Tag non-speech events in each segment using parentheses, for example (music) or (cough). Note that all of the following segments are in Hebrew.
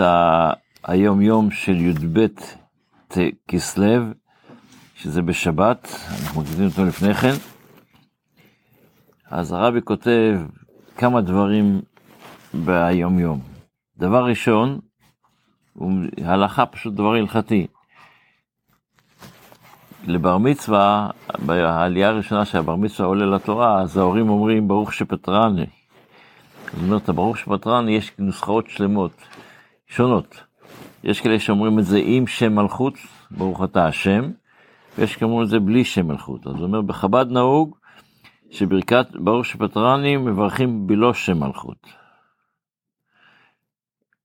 את היום יום של י"ב כסלו, שזה בשבת, אנחנו מקדימים אותו לפני כן. אז הרבי כותב כמה דברים ביום יום. דבר ראשון, הלכה פשוט דבר הלכתי. לבר מצווה, בעלייה הראשונה שהבר מצווה עולה לתורה, אז ההורים אומרים ברוך שפטרני. זאת אומרת, ברוך שפטרני יש נוסחאות שלמות, שונות. יש כאלה שאומרים את זה עם שם מלכות, ברוך אתה השם, ויש שאומרים את זה בלי שם מלכות. אז הוא אומר, בחב"ד נהוג שברכת ברוך שפטרני מברכים בלא שם מלכות.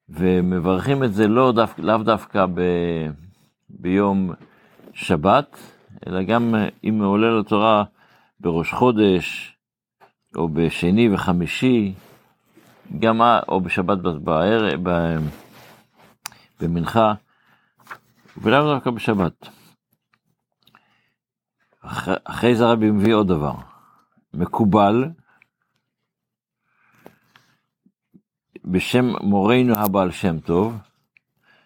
ומברכים את זה לא דו, לאו דווקא ב, ביום שבת, אלא גם אם עולה לתורה בראש חודש, או בשני וחמישי, גם, או בשבת בערב, במנחה, ולאו דווקא בשבת. אחרי זה הרבי מביא עוד דבר. מקובל, בשם מורנו הבעל שם טוב,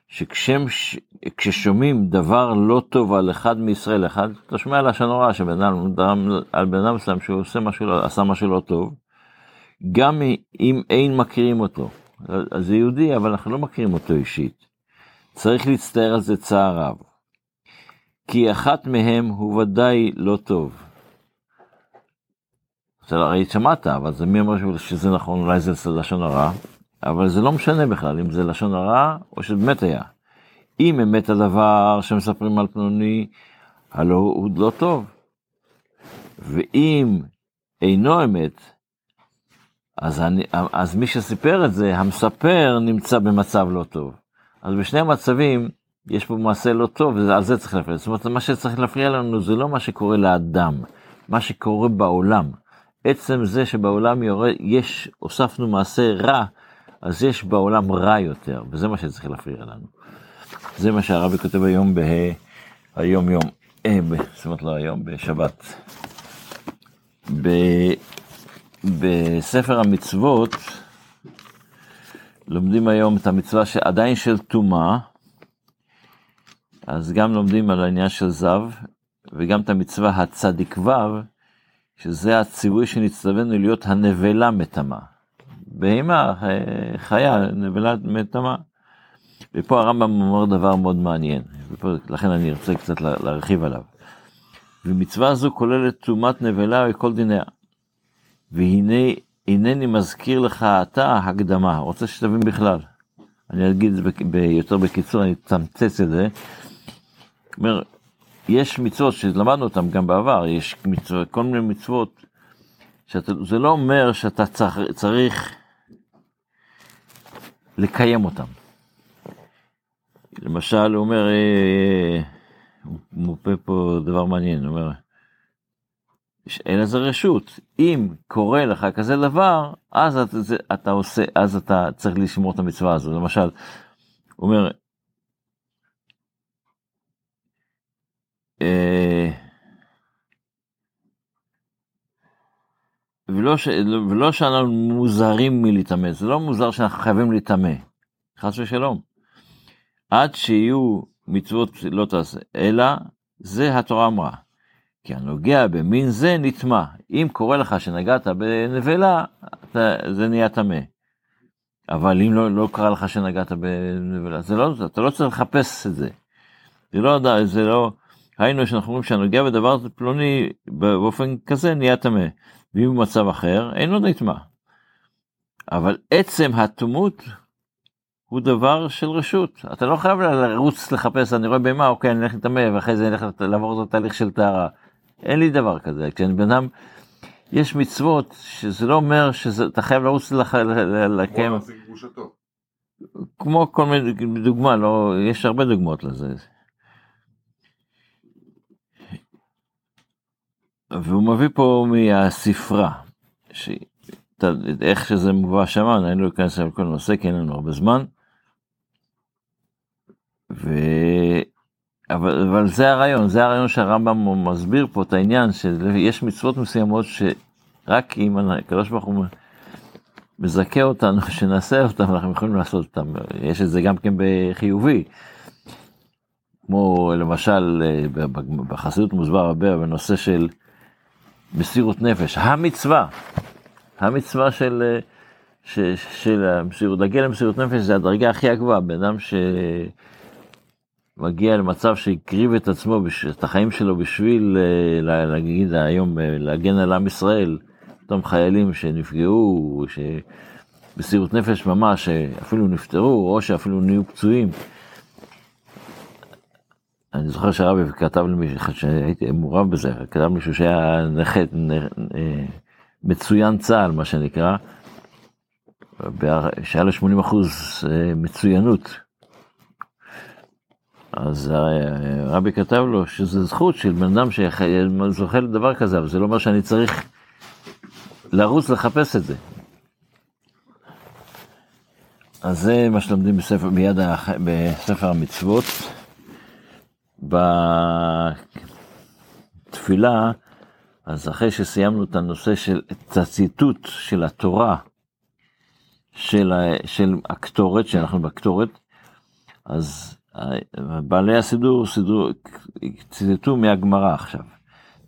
שכששומעים דבר לא טוב על אחד מישראל אחד, אתה שומע לשון הרע שבן אדם, על בן אדם מסוים שהוא עושה משהו, עשה משהו לא טוב, גם אם אין מכירים אותו. אז זה יהודי, אבל אנחנו לא מכירים אותו אישית. צריך להצטער על זה צער רב. כי אחת מהם הוא ודאי לא טוב. הרי שמעת, אבל זה מי אומר שזה נכון, אולי זה לשון הרע, אבל זה לא משנה בכלל אם זה לשון הרע או שבאמת היה. אם אמת הדבר שמספרים על פלוני, הלא הוא לא טוב. ואם אינו אמת, אז, אני, אז מי שסיפר את זה, המספר נמצא במצב לא טוב. אז בשני המצבים יש פה מעשה לא טוב, ועל זה צריך להפריע. זאת אומרת, מה שצריך להפריע לנו זה לא מה שקורה לאדם, מה שקורה בעולם. עצם זה שבעולם יורד, יש, הוספנו מעשה רע, אז יש בעולם רע יותר, וזה מה שצריך להפריע לנו. זה מה שהרבי כותב היום בה, היום יום, אה, ב, זאת אומרת לא היום, בשבת. ב, בספר המצוות, לומדים היום את המצווה שעדיין של טומאה, אז גם לומדים על העניין של זב, וגם את המצווה הצדיק ו', שזה הציווי שנצטווינו להיות הנבלה מטמאה. בהמה, חיה, נבלה מטמאה. ופה הרמב"ם אומר דבר מאוד מעניין, ופה, לכן אני ארצה קצת להרחיב עליו. ומצווה זו כוללת טומאת נבלה וכל דיניה. והנה הנני מזכיר לך אתה הקדמה, רוצה שתבין בכלל. אני אגיד את זה ב- ב- יותר בקיצור, אני אתמצץ את זה. אומר, יש מצוות שלמדנו אותן גם בעבר, יש מצוות, כל מיני מצוות, שזה לא אומר שאתה צריך, צריך לקיים אותן. למשל, הוא אומר, אה, אה, הוא מופה פה דבר מעניין, הוא אומר, אין לזה רשות. אם קורה לך כזה דבר, אז אתה, אתה עושה, אז אתה צריך לשמור את המצווה הזו. למשל, הוא אומר, אה, ולא, ש, ולא שאנחנו מוזרים מלהיטמא, זה לא מוזר שאנחנו חייבים להיטמא, חס ושלום. עד שיהיו מצוות לא תעשה, אלא זה התורה אמרה. כי הנוגע במין זה נטמע. אם קורה לך שנגעת בנבלה, אתה, זה נהיה טמא. אבל אם לא, לא קרה לך שנגעת בנבלה, זה לא, אתה לא צריך לחפש את זה. זה לא, זה לא, היינו שאנחנו אומרים שהנוגע בדבר פלוני באופן כזה נהיה טמא. ואם במצב אחר, אין לו נטמע. אבל עצם הטמאות הוא דבר של רשות. אתה לא חייב לרוץ לחפש, אני רואה בהמה, אוקיי, אני אלך לטמא, ואחרי זה אני אלך לעבור את התהליך של טהרה. אין לי דבר כזה. כשאני בן אדם, יש מצוות שזה לא אומר שאתה חייב לרוץ לקיים. כמו כל מיני דוגמה, לא, יש הרבה דוגמאות לזה. והוא מביא פה מהספרה, ש... איך שזה מובא שם, אני לא אכנס לכל נושא כי אין לנו הרבה זמן. ו... אבל, אבל זה הרעיון, זה הרעיון שהרמב"ם מסביר פה את העניין שיש מצוות מסוימות שרק אם הקדוש ברוך הוא מזכה אותנו (laughs) שנעשה אותם, אנחנו יכולים לעשות אותם. יש את זה גם כן בחיובי. כמו למשל אה, בחסידות מוסבר הרבה בנושא של מסירות נפש, המצווה, המצווה של, אה, של, של המסירות, להגיע למסירות נפש זה הדרגה הכי הגבוהה, בן אדם שמגיע למצב שהקריב את עצמו, את החיים שלו בשביל, אה, להגיד היום, להגן על עם ישראל, אותם חיילים שנפגעו, שמסירות נפש ממש, שאפילו נפטרו, או שאפילו נהיו פצועים. אני זוכר שהרבי כתב לי, שהייתי מעורב בזה, כתב מישהו שהיה נכה, אה, מצוין צה"ל, מה שנקרא, שהיה לו 80 אחוז אה, מצוינות. אז הרבי כתב לו שזה זכות של בן אדם שזוכה לדבר כזה, אבל זה לא אומר שאני צריך לרוץ לחפש את זה. אז זה מה שלומדים בספר, מיד בספר המצוות. בתפילה, אז אחרי שסיימנו את הנושא של, את הציטוט של התורה, של, של הקטורת, שאנחנו בקטורת, אז בעלי הסידור סידור, ציטטו מהגמרא עכשיו.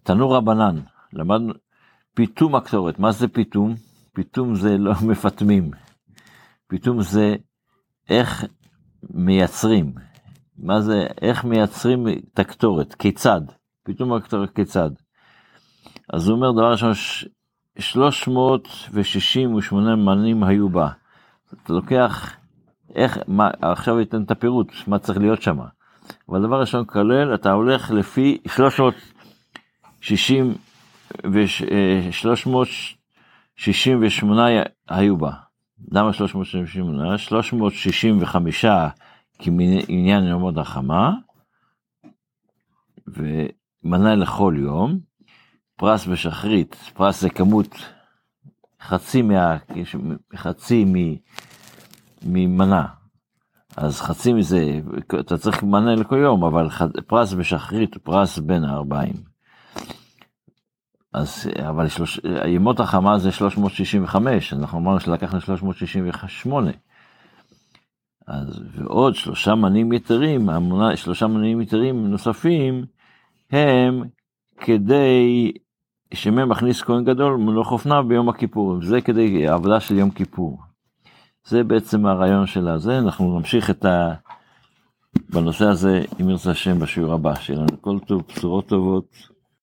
תנו רבנן, למדנו פיתום הקטורת, מה זה פיתום? פיתום זה לא (laughs) מפטמים, פיתום זה איך מייצרים, מה זה, איך מייצרים את הקטורת, כיצד, פתאום הקטורת כיצד. אז הוא אומר דבר ראשון, 368 מנים היו בה. אתה לוקח, איך, מה, עכשיו אתן את הפירוט, מה צריך להיות שם. אבל דבר ראשון כולל, אתה הולך לפי 360 ו 368 היו בה. למה 368? 365 כמניין יום החמה, ומנה לכל יום, פרס בשחרית, פרס זה כמות חצי, מה, חצי ממנה, אז חצי מזה, אתה צריך מנה לכל יום, אבל פרס בשחרית הוא פרס בין הארבעים. אז, אבל שלוש, ימות החמה זה 365, אנחנו אמרנו שלקחנו 368. אז ועוד שלושה מנים יתרים, המונה, שלושה מנים יתרים נוספים, הם כדי שמא מכניס כהן גדול מלוך אופניו ביום הכיפור, זה כדי העבודה של יום כיפור. זה בעצם הרעיון של הזה, אנחנו נמשיך את ה... בנושא הזה, אם ירצה השם, בשיעור הבא, שיהיה לנו כל טוב, בשורות טובות.